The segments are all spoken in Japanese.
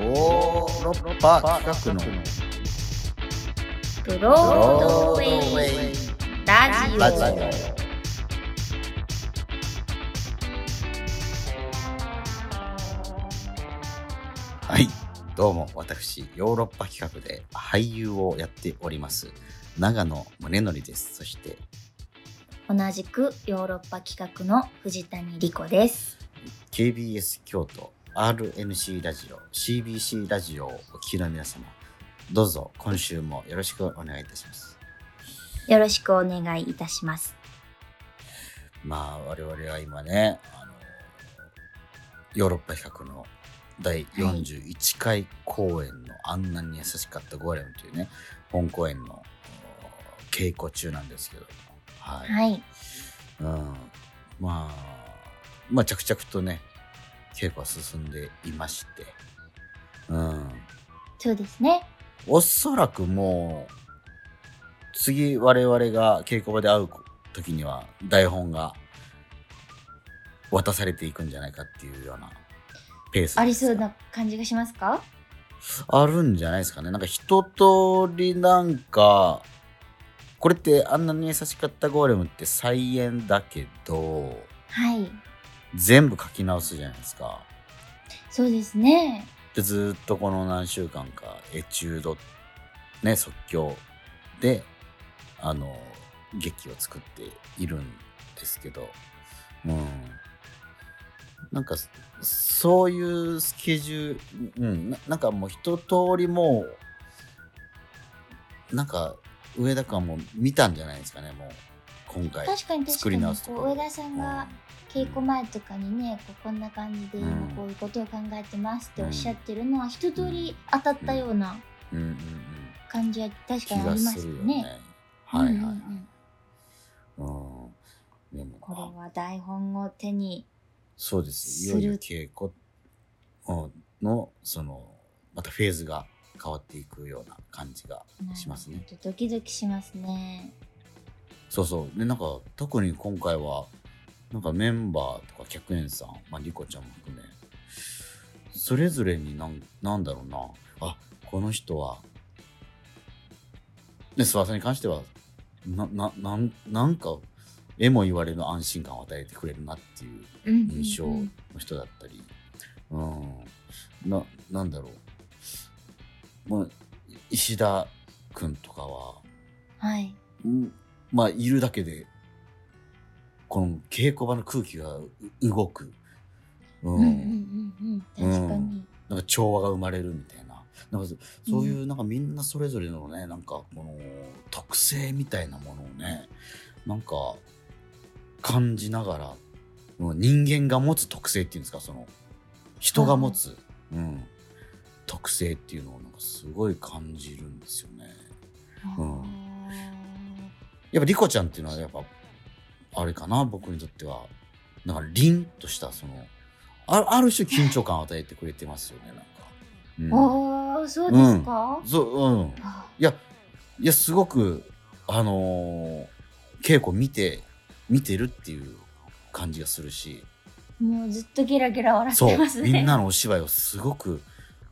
ヨーロッパ企画の。ブロードウェイラジオ。はいどうも私ヨーロッパ企画で俳優をやっております。長野宗則です。そして同じくヨーロッパ企画の藤谷莉子です。KBS 京都 RNC ラジオ CBC ラジオをお聞きの皆様どうぞ今週もよろしくお願いいたしますよろしくお願いいたします。まあ我々は今ねあのヨーロッパ企画の第41回公演の、あんなに優しかったゴーレムというね本公演のお稽古中なんですけどもはい、はい。うん、まあまあ着々とね稽古は進んでいまして。うん。そうですね。おそらくもう次我々が稽古場で会う時には台本が渡されていくんじゃないかっていうようなペースありそうな感じがしますか？あるんじゃないですかね。なんか一通りなんかこれってあんなに優しかったゴーレムって再演だけどはい。全部書き直すじゃないですか。そうですね。でずっとこの何週間かエチュードね即興であの劇を作っているんですけど。うん。なんかそういうスケジュール、うん、ななんかもう一通りもうなんか上田君はもう見たんじゃないですかねもう今回確かに確作り直すとこ上田さんが稽古前とかにねこうこんな感じで今うん。こういうことを考えてますっておっしゃってるのは一通り当たったような感じは確気かにありますよよね。ねはいはい、うんうんうん。うんでもこれは台本を手にそうです。する。いよいよ稽古うんの、その、またフェーズが変わっていくような感じがしますね。ドキドキしますね。そうそう。で、なんか、特に今回は、なんかメンバーとか客演さん、まあ、リコちゃんも含め、それぞれになん、なんだろうな、あ、この人は、ね、諏訪さんに関しては、な、な、なん、なんか、絵も言われる安心感を与えてくれるなっていううんうんうん印象の人だったり、うん。ななんだろう、まあ、石田君とかは、はい。うんまあいるだけでこの稽古場の空気がう動く、うん。うんうんうんうん。確かに。なんか調和が生まれるみたいな。なんかそそういうなんかみんなそれぞれのねなんかこの特性みたいなものをねなんか感じながら人間が持つ特性っていうんですかその人が持つ、うん、特性っていうのをなんかすごい感じるんですよね。うん。あやっぱリコちゃんっていうのはやっぱあれかな僕にとってはなんか凛としたそのあある種緊張感を与えてくれてますよねなんか。うあー、そうですか？そう、うん。あいや、いや、すごく、あのー稽古見て、見てるっていう感じがするし、もうずっとゲラゲラ笑ってます、ね。みんなのお芝居をすごく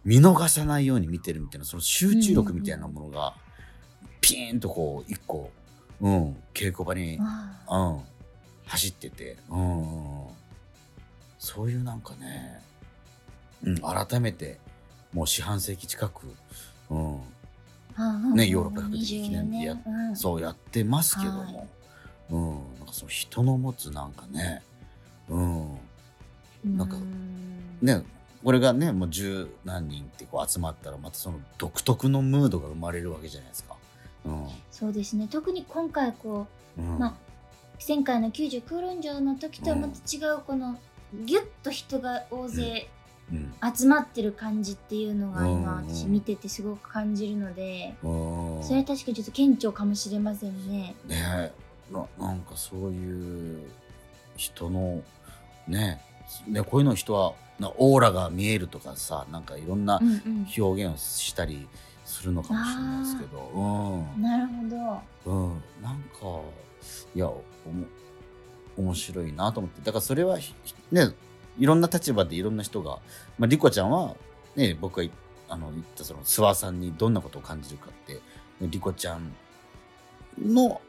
見逃さないように見てるみたいな、その集中力みたいなものが、ピーンとこう、一個、うん、稽古場に、あ。うん、走ってて、うん、そういうなんかね、うん、改めて、もう四半世紀近く、うん、ねヨーロッパ百人記念でや24年。うん。そうやってますけども、はい。うん、なんかその人の持つなんかね、うん、なんかね、これがね、もう十何人ってこう集まったら、またその独特のムードが生まれるわけじゃないですか。うん。そうですね特に今回こうまあ、前回の90空論城の時とはまた違うこのギュッと人が大勢うん。集まってる感じっていうのがうん今私見ててすごく感じるのでうん。それは確かにちょっと顕著かもしれませんね。ねななんかそういう人のねねこういうの人はなオーラが見えるとかさなんかいろんな表現をしたりするのかもしれないですけど、うん。なるほど。うん、なんかいやおも面白いなと思って。だからそれはひねいろんな立場でいろんな人が、まあ、リコちゃんはね僕がいあの言ったその諏訪さんにどんなことを感じるかってねリコちゃんの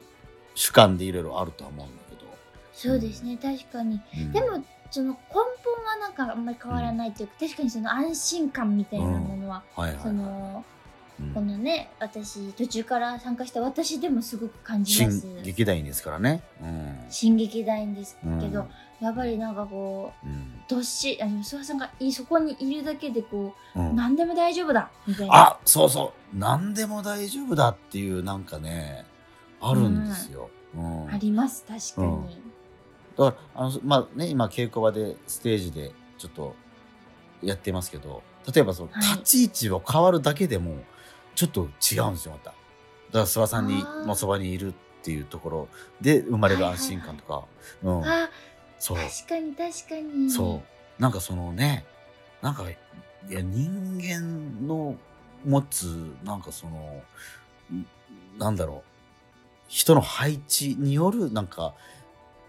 主観でいろいろあるとは思うんだけど、そうですね。確かに。うん。でもその根本はなんかあんまり変わらないというか、確かにその安心感みたいなものは、そはいはいはい、のうんこのね私途中から参加した私でも諏訪さん感じま新す劇団員ですからね。うん。新劇団員ですけど、うん。やっぱりなんかこううん。どっしあの諏訪さんがいそこにいるだけでこう、うん。何でも大丈夫だみたいな。あそうそう。何でも大丈夫だっていうなんかねあるんですよ。うん。あります確かに、うん。だからあのまあね今稽古場でステージでちょっとやってますけど例えばそのはい。立ち位置を変わるだけでもちょっと違うんですよまた。だから諏訪さんにのそばにいるっていうところ。で生まれる安心感とか、うん。あそう。確かに確かに。そう。なんかそのねなんかいや人間の持つなんかそのんなんだろう。人の配置によるなんか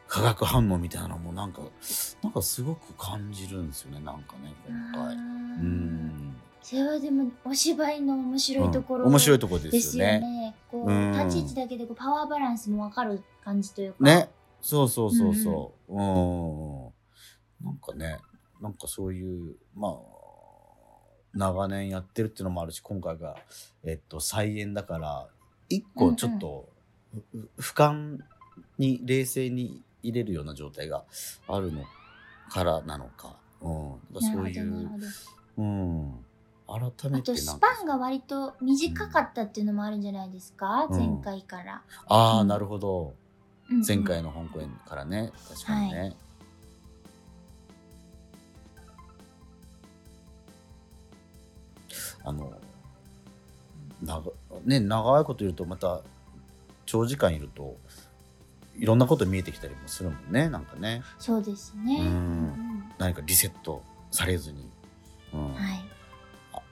化学反応みたいなのもなんかなんかすごく感じるんですよねなんかね今回。うんそれはでもお芝居の面白いところ、うん面白いところでですすよね。よね。こう、うん立ち位置だけでこうパワーバランスもわかる感じというか。ね。そうそうそうそう。うん。なんかね、なんかそういう、まあ、長年やってるっていうのもあるし、今回が、えっと、再演だから、一個ちょっと、ふ俯瞰に冷静に入れるような状態があるのからなのか。うん。そういう、うん。改めあてなんか？とスパンが割と短かったっていうのもあるんじゃないですか、うん前回から。ああ、うんなるほど。うんうん前回の香港からね、確かにね。あの、長ね、長いこといると、また、長時間いると、いろんなこと見えてきたりもするもんね、なんかね。そうですね。うんうん何かリセットされずに。うんはい。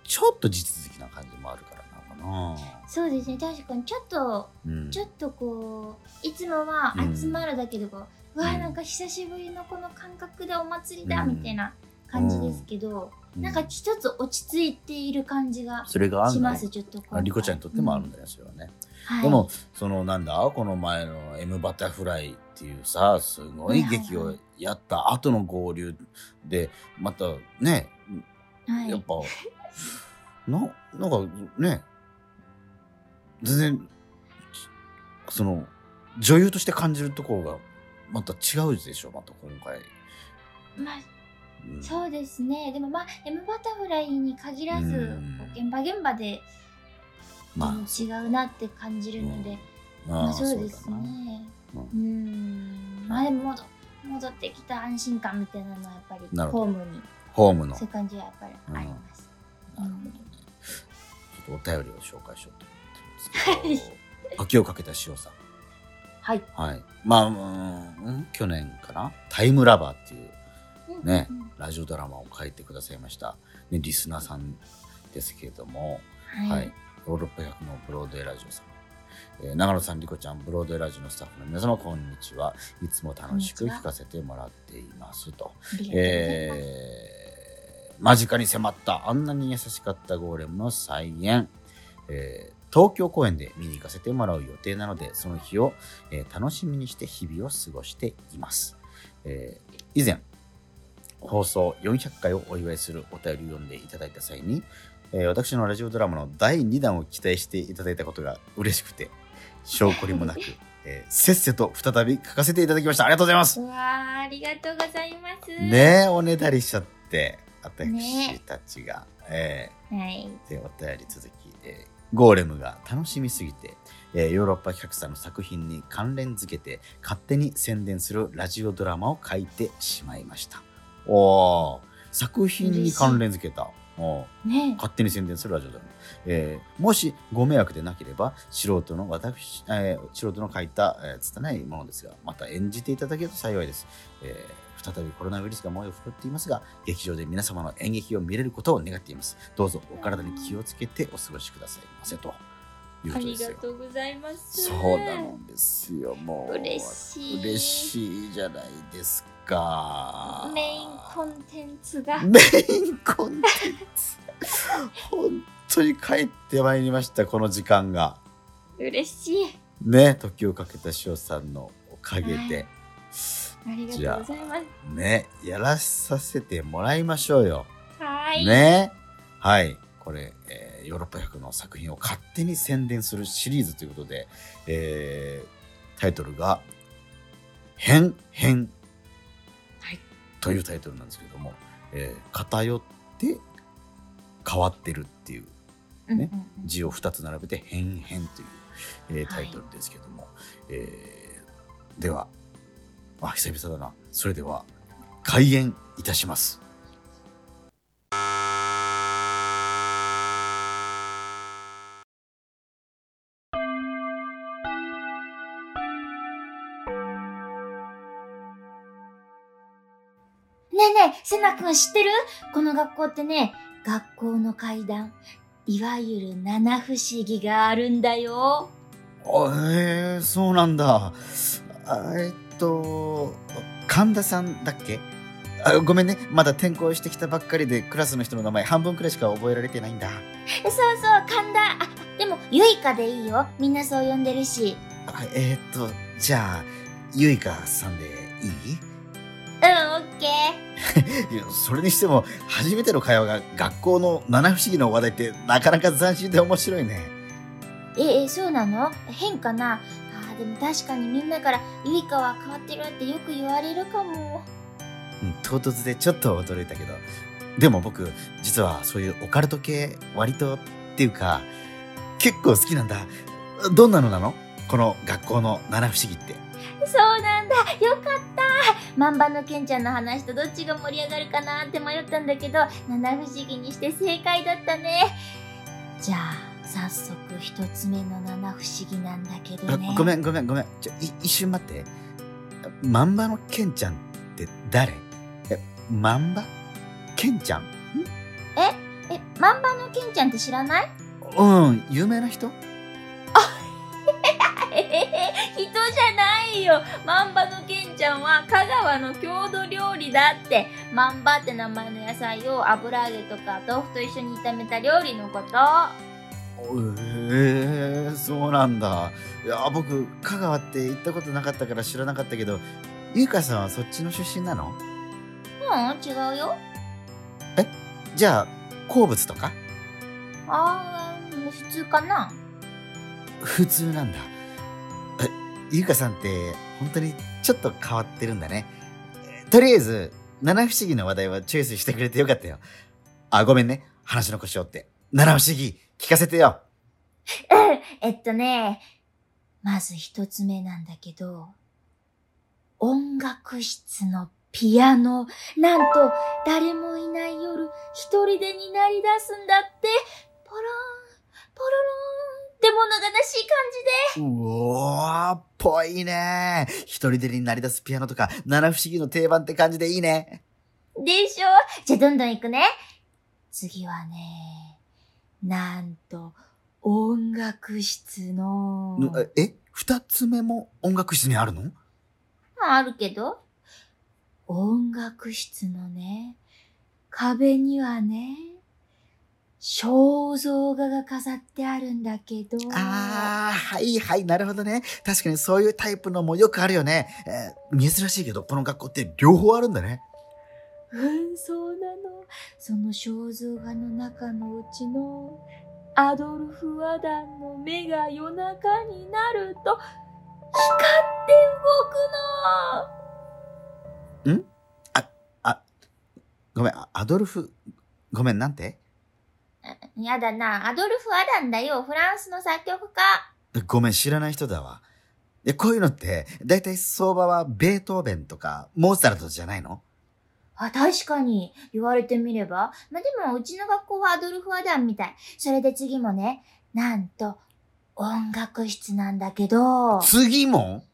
あちょっと地続きな感じもあるからなのかな。そうですね。確かにちょっと、うん、ちょっとこう、いつもは集まるだけでこう、うわうんなんか久しぶりのこの感覚でお祭りだ、うん。みたいな感じですけど、うん。なんか一つ落ち着いている感じがそれがあるのします、ちょっと今回リコちゃんにとってもあるんだよ、それはね。はい。でも、そのなんだ、この前の M バタフライっていうさ、すごい劇をやった後の合流で、またね、はい。やっぱ、な、なんかね、全然、その、女優として感じるところが、また違うでしょ、また今回。まあうん。そうですね。でもまあ M バタフライに限らず、現場現場で、まあうん違うなって感じるので、あまああそうですね。うん。うん。まあでも戻戻ってきた安心感みたいなのはやっぱりホームに。ホームの。そういう感じはやっぱりあります、とお便りを紹介しようと思ってるんですけど、秋をかけた塩さん。はい、はい。まあ、うんうん、去年かなタイムラバーっていうねうんうんラジオドラマを書いてくださいました、ね、リスナーさんですけれども、はい、はい。ヨーロッパ100のブロードウェイラジオさん。えー長野さん、リコちゃん、ブロードウェイラジオのスタッフの皆様、こんにちは。いつも楽しく聞かせてもらっていますと。とえー間近に迫ったあんなに優しかったゴーレムの再演、えー東京公演で見に行かせてもらう予定なのでその日を、えー楽しみにして日々を過ごしています、えー以前放送400回をお祝いするお便りを読んでいただいた際に、えー私のラジオドラマの第2弾を期待していただいたことが嬉しくて証拠りもなく、えーせっせと再び書かせていただきました。ありがとうございます。うわーありがとうございます。ねえ、おねだりしちゃって、私ねたちが。えはいーで、お便り続き、えーゴーレムが楽しみすぎて、えーヨーロッパ企画さんの作品に関連づけて、勝手に宣伝するラジオドラマを書いてしまいました。おー、作品に関連づけた。おーね勝手に宣伝するラジオドラマ。えーもしご迷惑でなければ、素人の私、えー素人の書いた、えー、拙いものですが、また演じていただけると幸いです。えー再びコロナウイルスが猛威を振るっていますが、劇場で皆様の演劇を見れることを願っています。どうぞお体に気をつけてお過ごしくださいませと。ありいうことですよ。がとうございます。そうなんですよ。もう嬉しい嬉しいじゃないですか。メインコンテンツが。メインコンテンツ。本当に帰ってまいりましたこの時間が。嬉しい。ね時をかけた塩さんのおかげで、ありがとうございます。ねやらさせてもらいましょうよ。はーい。ね。はい。これ、えーヨーロッパ百の作品を勝手に宣伝するシリーズということで、えータイトルが「変変」はい。というタイトルなんですけども、えー偏って変わってるっていうね。うんうんうん。字を2つ並べて「変変」という、えーはい。タイトルですけども、えーではあ久々だなそれでは開演いたします。ねえねえ、セナ君知ってる？この学校ってね、学校の階段、いわゆる七不思議があるんだよ。あえー、そうなんだ。あえっと、神田さんだっけ？あごめんね。まだ転校してきたばっかりでクラスの人の名前半分くらいしか覚えられてないんだ。そうそう、神田。あ、でも、ゆいかでいいよ。みんなそう呼んでるし。あえーっと、じゃあ、ゆいかさんでいい？うん、オッケー。それにしても、初めての会話が学校の七不思議の話題ってなかなか斬新で面白いね。え、え、そうなの？変かな？でも確かにみんなから、ゆいかは変わってるってよく言われるかも。うん、唐突でちょっと驚いたけど。でも僕、実はそういうオカルト系、割とっていうか、結構好きなんだ。どんなのなの？この学校の七不思議って。そうなんだ。よかった。万場のケンちゃんの話とどっちが盛り上がるかなって迷ったんだけど、七不思議にして正解だったね。じゃあ、早速一つ目の七不思議なんだけどあね。ごめんごめんごめん。ちょ、い一瞬待って。万場のケンちゃんって誰？え、万場ケンちゃん？え、万場のケンちゃんって知らない？うん、有名な人？人じゃないよ。万場のケンちゃんは香川の郷土料理だって。万場って名前の野菜を油揚げとか豆腐と一緒に炒めた料理のこと。えー、そうなんだ。いや、僕、香川って行ったことなかったから知らなかったけど、ゆいかさんはそっちの出身なの？うん、違うよ。じゃあ、好物とか？あー、普通かな。普通なんだ。え、ゆいかさんって、本当にちょっと変わってるんだね。とりあえず、七不思議の話題はチョイスしてくれてよかったよ。あ、ごめんね。話の腰折って。七不思議、聞かせてよ。えっとね、まず一つ目なんだけど、音楽室のピアノ、なんと誰もいない夜、一人でになり出すんだって、ポロン、ポロロンって物悲しい感じで。うおー、っぽいね。一人でになり出すピアノとか、七不思議の定番って感じでいいね。でしょ？じゃあどんどん行くね。次はね、なんと、音楽室の、え、二つ目も音楽室にあるの？あるけど、音楽室のね、壁にはね、肖像画が飾ってあるんだけど、あー、はいはい、なるほどね。確かにそういうタイプのもよくあるよね。えー珍しいけど、この学校って両方あるんだね。うん、そうなの。その肖像画の中のうちの、アドルフ・アダンの目が夜中になると、光って動くの。ごめん、あアドルフ、ごめん、なんて？やだな、アドルフ・アダンだよ、フランスの作曲家。ごめん、知らない人だわ。こういうのって、だいたい相場はベートーベンとか、モーツァルトじゃないの？あ、確かに、言われてみれば。まあ、でも、うちの学校はアドルフ・アダンみたい。それで次もね、なんと、音楽室なんだけど、次も？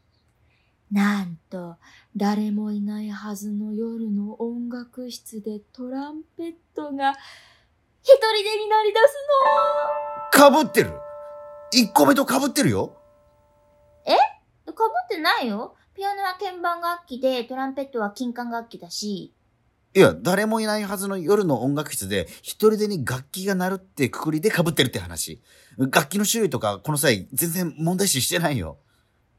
なんと、誰もいないはずの夜の音楽室でトランペットが、一人でになり出すかぶってる？1個目と被ってるよ。かぶってないよ。ピアノは鍵盤楽器で、トランペットは金管楽器だし。いや、誰もいないはずの夜の音楽室で、一人でに楽器が鳴るってくくりで被ってるって話。楽器の種類とか、この際、全然問題視してないよ。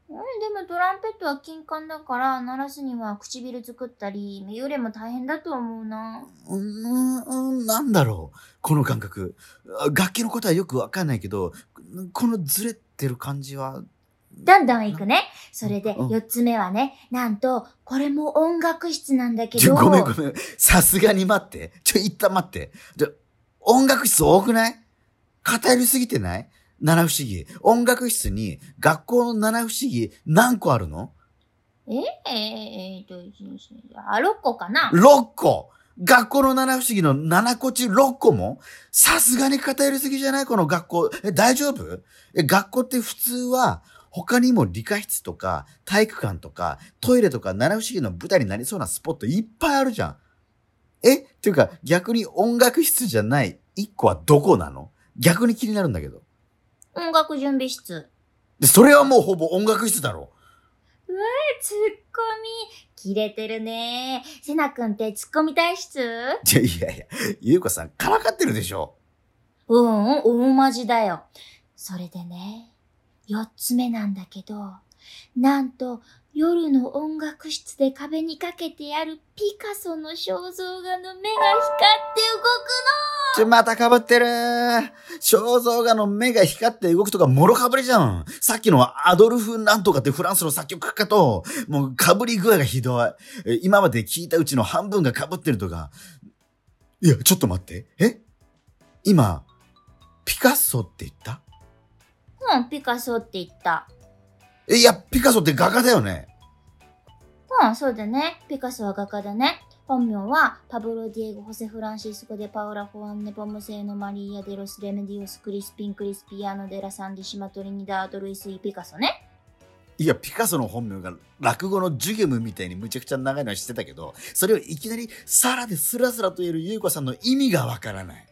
うん、でもトランペットは金管だから、鳴らすには唇作ったり、幽霊も大変だと思うな。うーん、なんだろう。この感覚。楽器のことはよくわかんないけど、このずれてる感じは、どんどん行くね。それで、うん四つ目はね、なんと、これも音楽室なんだけちょ、ど。ごめんごめん。さすがに待って。ちょ、一旦待って。ちょ、音楽室多くない？偏りすぎてない？七不思議。音楽室に学校の七不思議何個あるの？ええー、っと、あ、6個かな ?6 個学校の七不思議の7個中6個も？さすがに偏りすぎじゃない？この学校。え、大丈夫？え、学校って普通は、他にも理科室とか体育館とかトイレとか七不思議の舞台になりそうなスポットいっぱいあるじゃん。え？っていうか逆に音楽室じゃない1個はどこなの？逆に気になるんだけど。音楽準備室。で、それはもうほぼ音楽室だろ。ツッコミ、切れてるね。セナ君ってツッコミ体質？いやいやいや、ゆうこさんからかってるでしょ。うん、大マジだよ。それでね、四つ目なんだけど、なんと、夜の音楽室で壁にかけてあるピカソの肖像画の目が光って動くのちょ、また被ってる肖像画の目が光って動くとかもろ被りじゃん。さっきのアドルフ・なんとかってフランスの作曲家と、もう被り具合がひどい。今まで聞いたうちの半分が被ってるとか。いや、ちょっと待って。え？今、ピカソって言った？うん、ピカソって言った。えいや、ピカソって画家だよね。うん、そうだね。ピカソは画家だね。本名は、パブロ・ディエゴ・ホセ・フランシスコ・デ・パウラ・フォアンネ・ポムセーノ・マリーア・デロス・レメディオス・クリスピン・クリスピアーノ・デラ・サンディ・シマトリニダード・ルイス・イ・ピカソね。いや、ピカソの本名が落語のジュゲムみたいにむちゃくちゃ長いのは知ってたけど、それをいきなりサラでスラスラと言える優子さんの意味がわからない。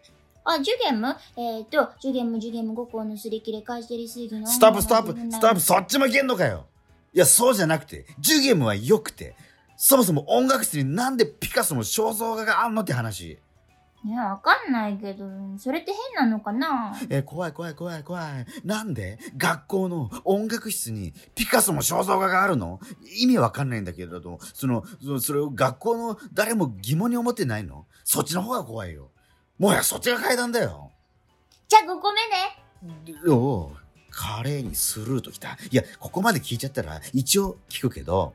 あ、ジュゲム？えっ、ー、と、ジュゲム、ジュゲム、五劫のすり切れ、海砂利水魚の。ストップストップストップそっちもいけんのかよいや、そうじゃなくて、ジュゲムは良くて、そもそも音楽室になんでピカソの肖像画があんのって話。いや、わかんないけど、それって変なのかな？えー怖い怖い怖い怖い。なんで学校の音楽室にピカソの肖像画があるの？意味わかんないんだけれど、その、そのそれを学校の誰も疑問に思ってないの？そっちの方が怖いよ。もはやそっちが階段だよ。じゃあ5個目ね。おう、華麗にスルーときた。いや、ここまで聞いちゃったら一応聞くけど、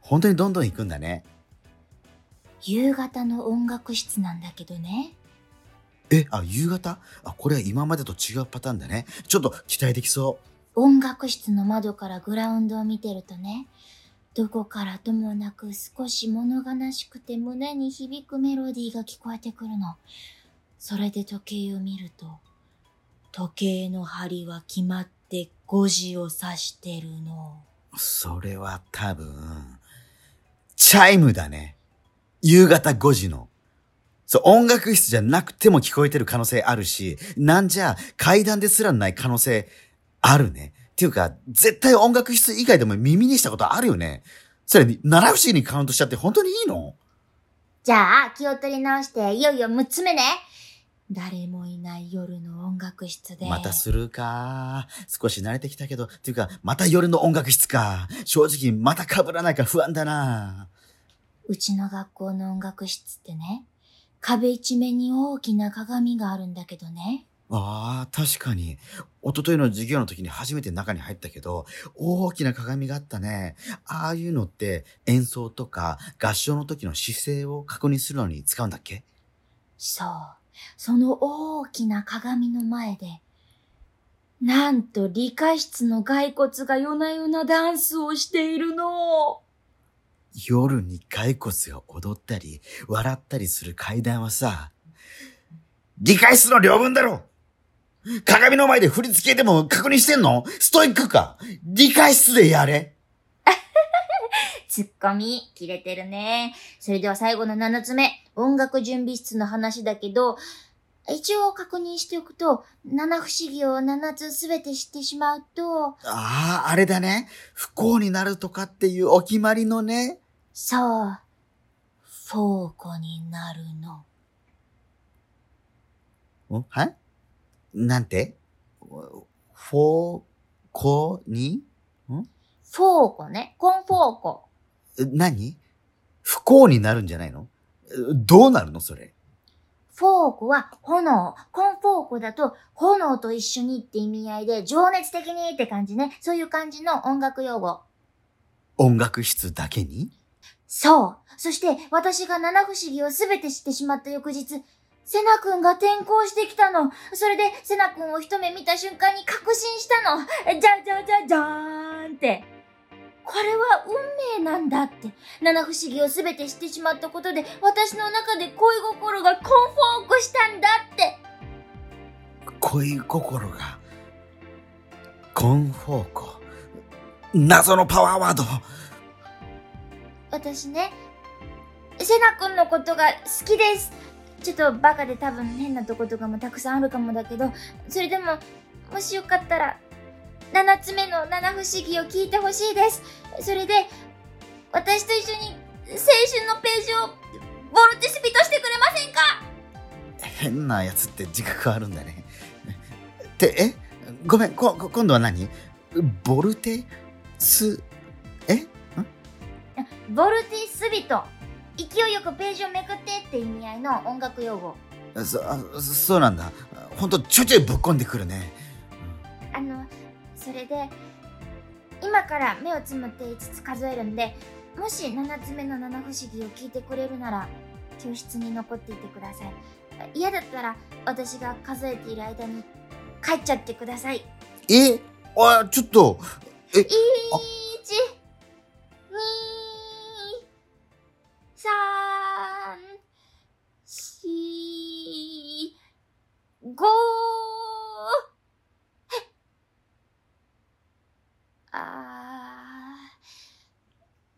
本当にどんどん行くんだね。夕方の音楽室なんだけどね。え、あ、夕方？あ、これは今までと違うパターンだね。ちょっと期待できそう。音楽室の窓からグラウンドを見てるとね、どこからともなく少し物悲しくて胸に響くメロディーが聞こえてくるの。それで時計を見ると、時計の針は決まって5時を指してるの。それは多分、チャイムだね。夕方5時の。そう、音楽室じゃなくても聞こえてる可能性あるし、なんじゃ階段ですらない可能性あるね。っていうか、絶対音楽室以外でも耳にしたことあるよね。それ、七不思議にカウントしちゃって本当にいいの？じゃあ、気を取り直して、いよいよ6つ目ね。誰もいない夜の音楽室で。またするか。少し慣れてきたけど、っていうか、また夜の音楽室か。正直、また被らないか不安だな。うちの学校の音楽室ってね、壁一面に大きな鏡があるんだけどね。ああ、確かに。一昨日の授業の時に初めて中に入ったけど、大きな鏡があったね。ああいうのって演奏とか合唱の時の姿勢を確認するのに使うんだっけ？そう。その大きな鏡の前で、なんと理科室の骸骨が夜な夜なダンスをしているの。夜に骸骨が踊ったり、笑ったりする階段はさ、理解室の両分だろ鏡の前で振り付けでも確認してんの？ストイックか？理解室でやれ ツッコミ、切れてるね。それでは最後の7つ目。音楽準備室の話だけど、一応確認しておくと、七不思議を七つすべて知ってしまうと、ああ、あれだね。不幸になるとかっていうお決まりのね。そう、フォーコになるの。んはい？なんて？フォーコに？フォーコね。コンフォーコ。え何？不幸になるんじゃないの？えどうなるのそれ？フォーコは炎。コンフォーコだと炎と一緒にって意味合いで情熱的にって感じね。そういう感じの音楽用語。音楽室だけに？そう。そして私が七不思議をすべて知ってしまった翌日、セナ君が転校してきたの。それでセナ君を一目見た瞬間に確信したの。じゃじゃじゃじゃーんって。これは運命なんだって。七不思議をすべて知ってしまったことで、私の中で恋心がコンフォークしたんだって。恋心が。コンフォーコ。謎のパワーワード。私ね、セナ君のことが好きです。ちょっとバカで多分変なとことかもたくさんあるかもだけど、それでも、もしよかったら、7つ目の七不思議を聞いてほしいです。それで、私と一緒に青春のページをボルテスピとしてくれませんか？変なやつって自覚あるんだね。っ て、え？ごめん、こ、こ今度は何？ボルテス、え？ボルテスビト。勢いよくページをめくってって意味合いの音楽用語。そ、あそそうなんだ。ほんとちょいちょいぶっこんでくるね。あの、それで、今から目をつむって5つ数えるんで、もし7つ目の七不思議を聞いてくれるなら、教室に残っていてください。嫌だったら、私が数えている間に帰っちゃってください。え？あ、ちょっと、え、1、2、3、4、5、あ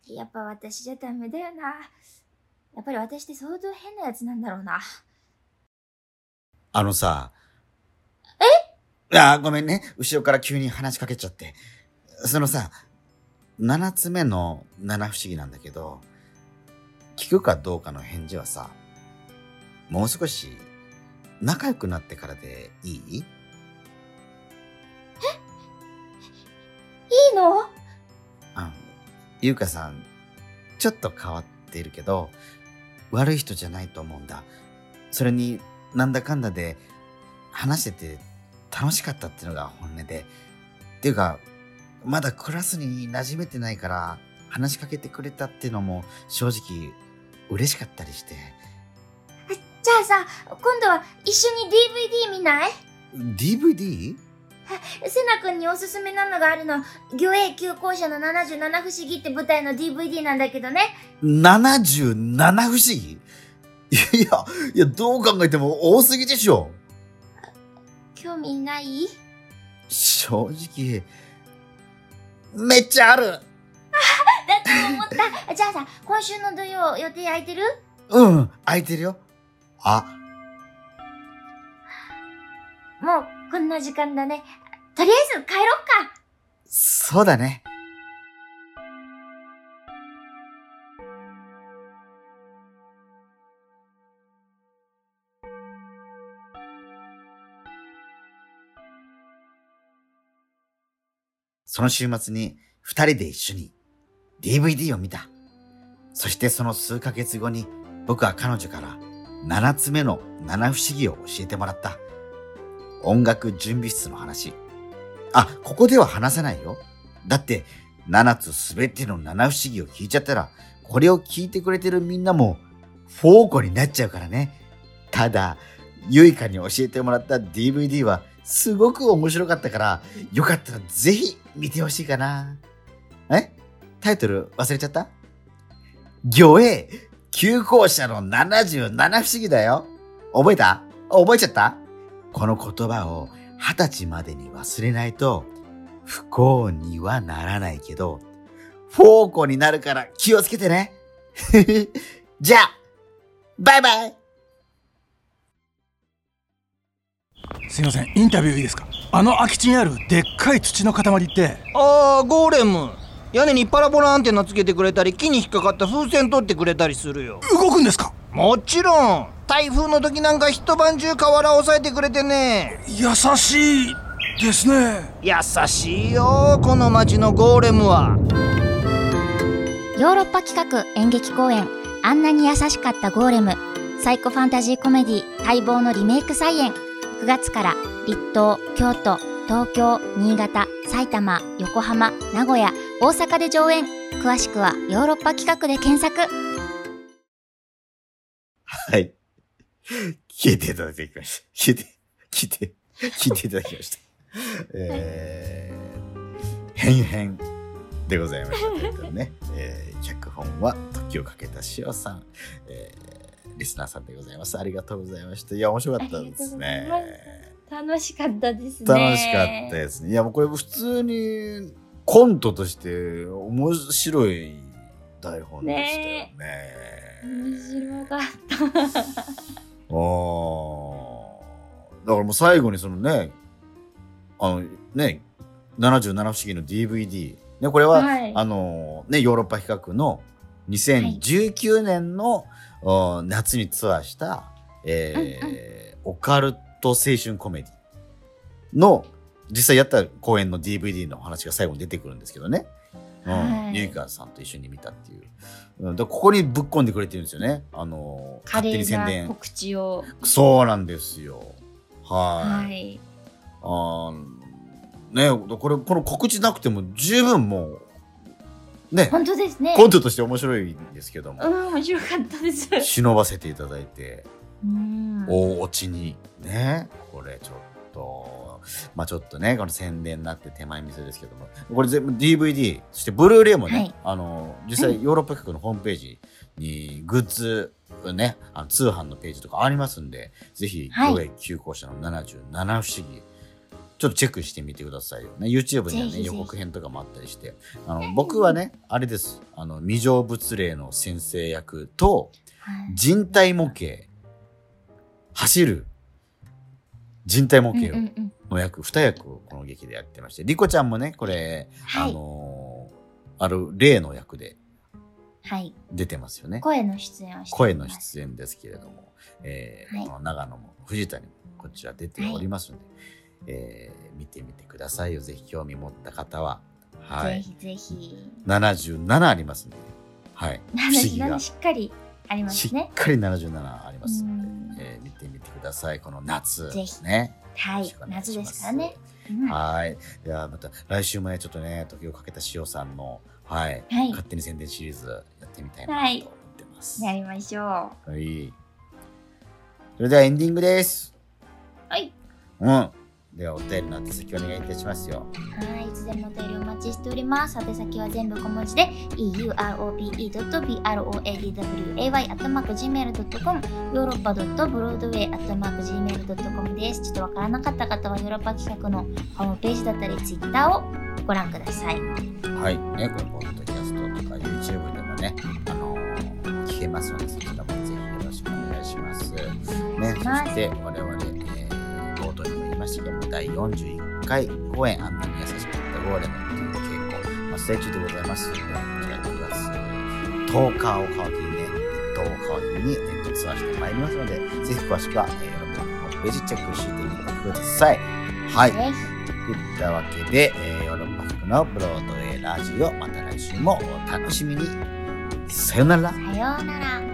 ー、やっぱ私じゃダメだよな。やっぱり私って相当変なやつなんだろうな。あのさ。え？あ、ごめんね。後ろから急に話しかけちゃって。そのさ、七つ目の七不思議なんだけど、聞くかどうかの返事はさ、もう少し仲良くなってからでいい？いいゆうかさん、ちょっと変わってるけど、悪い人じゃないと思うんだ。それになんだかんだで話してて楽しかったっていうのが本音で。っていうか、まだクラスに馴染めてないから話しかけてくれたっていうのも正直嬉しかったりして。じゃあさ、今度は一緒に DVD 見ない？DVD? セナ君におすすめなのがあるの。魚影急行車の77不思議って舞台の DVD なんだけどね。77不思議？いや、いや、どう考えても多すぎでしょ。興味ない？正直、めっちゃあるだと思った。じゃあさ、今週の土曜予定空いてる？うん、空いてるよ。あ、もうこんな時間だね。とりあえず帰ろっか。そうだね。その週末に二人で一緒に DVD を見た。そしてその数ヶ月後に僕は彼女から七つ目の七不思議を教えてもらった。音楽準備室の話。あ、ここでは話せないよ。だって、七つすべての七不思議を聞いちゃったら、これを聞いてくれてるみんなも、フォーコになっちゃうからね。ただ、ゆいかに教えてもらった DVD は、すごく面白かったから、よかったらぜひ見てほしいかな。え？タイトル忘れちゃった？魚影急行車の77不思議だよ。覚えた？覚えちゃった？この言葉を二十歳までに忘れないと不幸にはならないけど、フォーコになるから気をつけてね。じゃあ、バイバイ。すいませんインタビューいいですか？あの空き地にあるでっかい土の塊って。ああゴーレム。屋根にパラボラアンテナつけてくれたり木に引っかかった風船取ってくれたりするよ。動くんですか？もちろん。台風の時なんか一晩中河原を押さえてくれてね。優しいですね。優しいよこの町のゴーレムは。ヨーロッパ企画演劇公演あんなに優しかったゴーレム。サイコファンタジーコメディ待望のリメイク再演。9月から立東京都東京新潟埼玉横浜名古屋大阪で上演。詳しくはヨーロッパ企画で検索はい。聞いていただきました。聞いて、聞いて、聞いていただきました。えー、変々でございましたけれどもね。えー、脚本は時をかけた塩さん、えー、リスナーさんでございます。ありがとうございました。いや、面白かったですね。楽しかったですね楽しかったですね。いや、もうこれ普通にコントとして面白い台本でしたよね。面白かった。あー。だからもう最後にそのね、あのね、77不思議の DVD。ね、これは、はい。あのね、ヨーロッパ企画の2019年の、お夏にツアーした、えーオカルト青春コメディの実際やった公演の DVD の話が最後に出てくるんですけどね。うん。はい。ゆいかさんと一緒に見たっていう。うん、だここにぶっ込んでくれてるんですよね。あの華勝手に宣伝。告知を。そうなんですよ。はい。はい。あーねこれ、この告知なくても十分もう、ね、本当ですね。コントとして面白いんですけども、うん面白かったです。忍ばせていただいて、うん。大落ちに、ね、これちょっと、まあちょっとね、この宣伝になって手前味噌ですけども、これ全部 DVD、そしてブルーレイもね、はい。あの、実際ヨーロッパ企画のホームページにグッズ、ね、あの通販のページとかありますんで、ぜひ、はい。上映急行者の77不思議、ちょっとチェックしてみてくださいよ。ね。YouTube にはね、予告編とかもあったりして。あの、僕はね、あれです。あの、未成仏霊の先生役と、はい。人体模型、走る人体模型うんうんうんの役、二役をこの劇でやってまして、リコちゃんもね、これ、はいあのーある霊の役ではい出てますよね。声の出演をして声の出演ですけれども、えーはいこの長野も藤田にもこちら出ておりますので、えー見てみてくださいよ。ぜひ興味持った方は。はい。ぜひぜひ77ありますね。はい。不思議77が。しっかりありましすねっかり77ありますのえー見てみてください。この夏。ぜひね。はい夏ですからねうんはい。ではまた来週もね、ちょっとね、時をかけた塩さんの、はい。はい勝手に宣伝シリーズやってみたいなとはい思ってます。やりましょうはい。それではエンディングです。はいうん。ではお便りの宛先お願いいたしますよ。はい、いつでもお便りお待ちしております。宛先は全部小文字で europe.broadway.gmail.com ヨーロッパ .broadway.gmail.com です。ちょっとわからなかった方はヨーロッパ企画のホームページだったり Twitter をご覧ください。はい。ね、これ、ポッドキャストとか YouTube でもね、あのー聞けますので、そちらもぜひよろしくお願いします。ね、そして我々、ましたけども、第41回公演、あんなに優しかったゴーレムという稽古、まあ、ステージでございますので、こちら9月10日を皮切りにね、1を皮切りにネットツアーしてまいりますので、ぜひ詳しくは、えー、ヨーロッパのホームページチェックしてみてください。はい。といったわけで、えーヨーロッパ局のブロードウェイラジオ、また来週もお楽しみに。さよなら。さようなら。